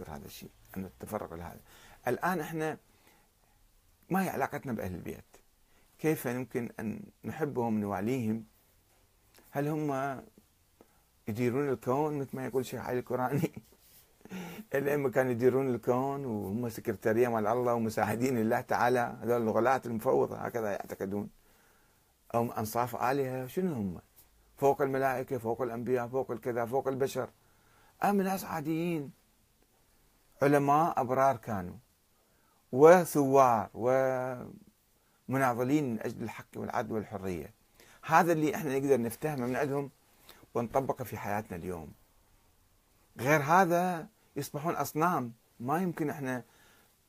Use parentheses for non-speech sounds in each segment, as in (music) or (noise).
يذكر هذا الشيء أن التفرق لهذا. الآن إحنا ما هي علاقتنا بأهل البيت؟ كيف يمكن أن نحبهم نواليهم؟ هل هم يديرون الكون مثل ما يقول الشيخ علي القرآني؟ (laughs) الأئمة كانوا يديرون الكون؟ وهم سكرتارية مال الله ومساعدين لله تعالى هذول الغلاة المفوضة هكذا يعتقدون. أو أنصاف آلهة شنو هم؟ فوق الملائكة فوق الأنبياء فوق الكذا فوق البشر. أم ناس عاديين علماء أبرار كانوا وثوار ومناضلين من أجل الحق والعدل والحرية. هذا اللي إحنا نقدر نفتهمه من عندهم ونطبقه في حياتنا اليوم. غير هذا يصبحون أصنام ما يمكن إحنا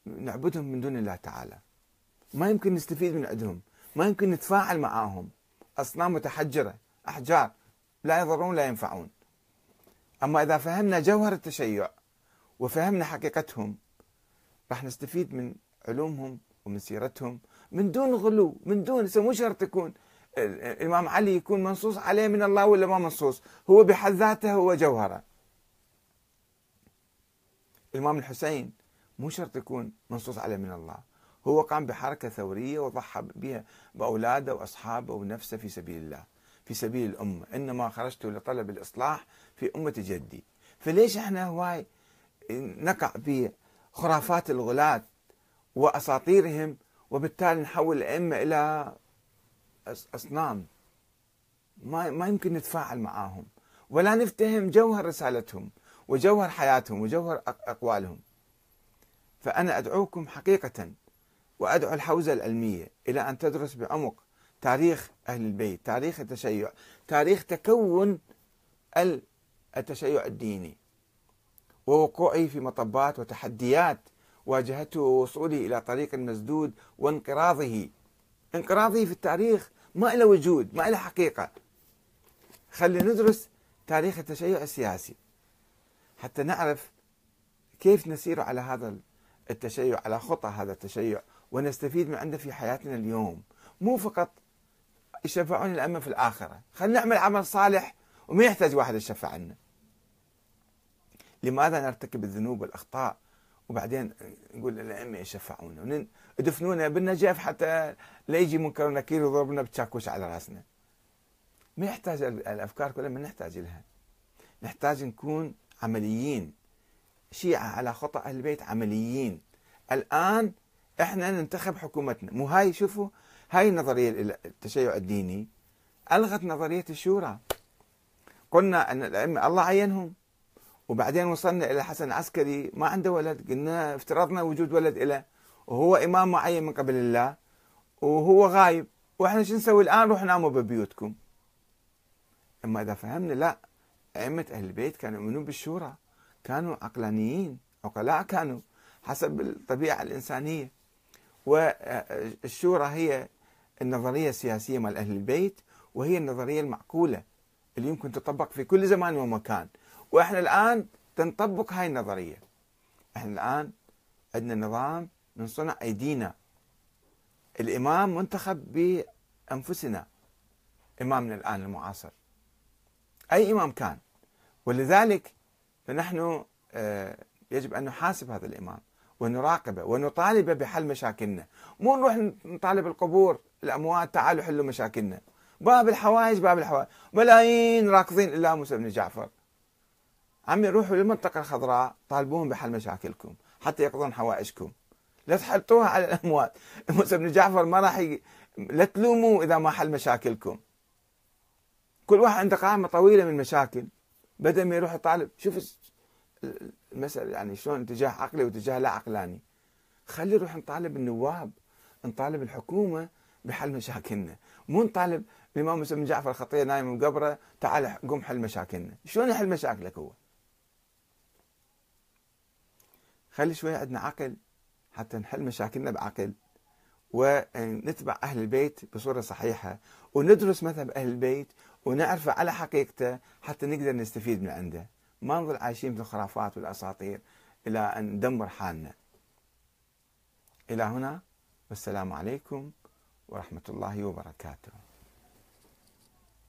نعبدهم من دون الله تعالى. ما يمكن نستفيد من عندهم ما يمكن نتفاعل معاهم. أصنام متحجرة أحجار لا يضرون لا ينفعون. أما إذا فهمنا جوهر التشيع وفهمنا حقيقتهم. راح نستفيد من علومهم ومن سيرتهم من دون غلو من دون مو شرط يكون الإمام علي يكون منصوص عليه من الله ولا ما منصوص؟ هو بحد ذاته هو جوهرة. الإمام الحسين مو شرط يكون منصوص عليه من الله. هو قام بحركة ثورية وضحى بها بأولاده وأصحابه ونفسه في سبيل الله في سبيل الأمة. إنما خرجت لطلب الإصلاح في أمة جدي. فليش إحنا هواي نقع بخرافات الغلاة وأساطيرهم وبالتالي نحول الأئمة إلى أصنام. ما ما يمكن نتفاعل معاهم. ولا نفتهم جوهر رسالتهم وجوهر حياتهم وجوهر أقوالهم. فأنا أدعوكم حقيقة وأدعو الحوزة العلمية إلى أن تدرس بعمق تاريخ أهل البيت تاريخ التشيع تاريخ تكون التشيع الديني. ووقوعه في مطبات وتحديات. واجهته ووصوله إلى طريق مسدود وانقراضه. انقراضه في التاريخ ما له وجود ما له حقيقة. خلي ندرس تاريخ التشيع السياسي حتى نعرف كيف نسير على هذا التشيع على خطى هذا التشيع ونستفيد من عنده في حياتنا اليوم. مو فقط يشفعون الأئمة في الآخرة. خلينا نعمل عمل صالح وما يحتاج واحد يشفع عنا. لماذا نرتكب الذنوب والأخطاء؟ وبعدين نقول الأئمة يشفعونا ودفنونا بالنجف حتى لا يجي منكر ونكير ويضربنا بتشاكوش على رأسنا. ما يحتاج الأفكار كلها ما نحتاج لها نحتاج نكون عمليين. شيعة على خطأ أهل البيت عمليين. الآن إحنا ننتخب حكومتنا. مو هاي شوفوا هاي النظرية التشيع الديني. ألغت نظرية الشورى. قلنا أن الأئمة الله عينهم. وبعدين وصلنا إلى حسن العسكري ما عنده ولد قلنا افترضنا وجود ولد له وهو إمام معين من قبل الله وهو غايب وإحنا شو نسوي الآن؟ روح ناموا ببيوتكم. أما إذا فهمنا لا أئمة أهل البيت كانوا يؤمنون بالشورى كانوا عقلانيين عقلاء كانوا حسب الطبيعة الإنسانية. والشورى هي النظرية السياسية مال أهل البيت وهي النظرية المعقولة اللي يمكن تطبق في كل زمان ومكان. وإحنا الآن تنطبق هاي النظرية. إحنا الآن عندنا نظام من صنع أيدينا. الإمام منتخب بأنفسنا. إمامنا الآن المعاصر. أي إمام كان. ولذلك فنحن آه، يجب أن نحاسب هذا الإمام ونراقبه ونطالبه بحل مشاكلنا. مو نروح نطالب القبور الأموات تعالوا حلوا مشاكلنا. باب الحوائج باب الحوائج. ملايين راكضين إلا موسى بن جعفر. عمي روحوا للمنطقة الخضراء طالبوهم بحل مشاكلكم حتى يقضون حوائجكم. لا تحطوها على الأموات. (laughs) موسى بن جعفر ما راح ي... لا تلوموا إذا ما حل مشاكلكم. كل واحد عنده قائمة طويلة من مشاكل. بدل ما يروح يطالب شوف المسألة يعني شلون اتجاه عقلي واتجاه لا عقلاني. خلي نروح نطالب النواب نطالب الحكومة بحل مشاكلنا. مو نطالب الإمام مسلم بن جعفر الخطية نايم بقبره تعال قم حل مشاكلنا. شلون يحل مشاكلك هو؟ خلي شوية عندنا عقل حتى نحل مشاكلنا بعقل ونتبع أهل البيت بصورة صحيحة وندرس مذهب أهل البيت ونعرفه على حقيقته حتى نقدر نستفيد من عنده. ما نظل عايشين في الخرافات والأساطير إلى أن ندمر حالنا. إلى هنا والسلام عليكم ورحمة الله وبركاته.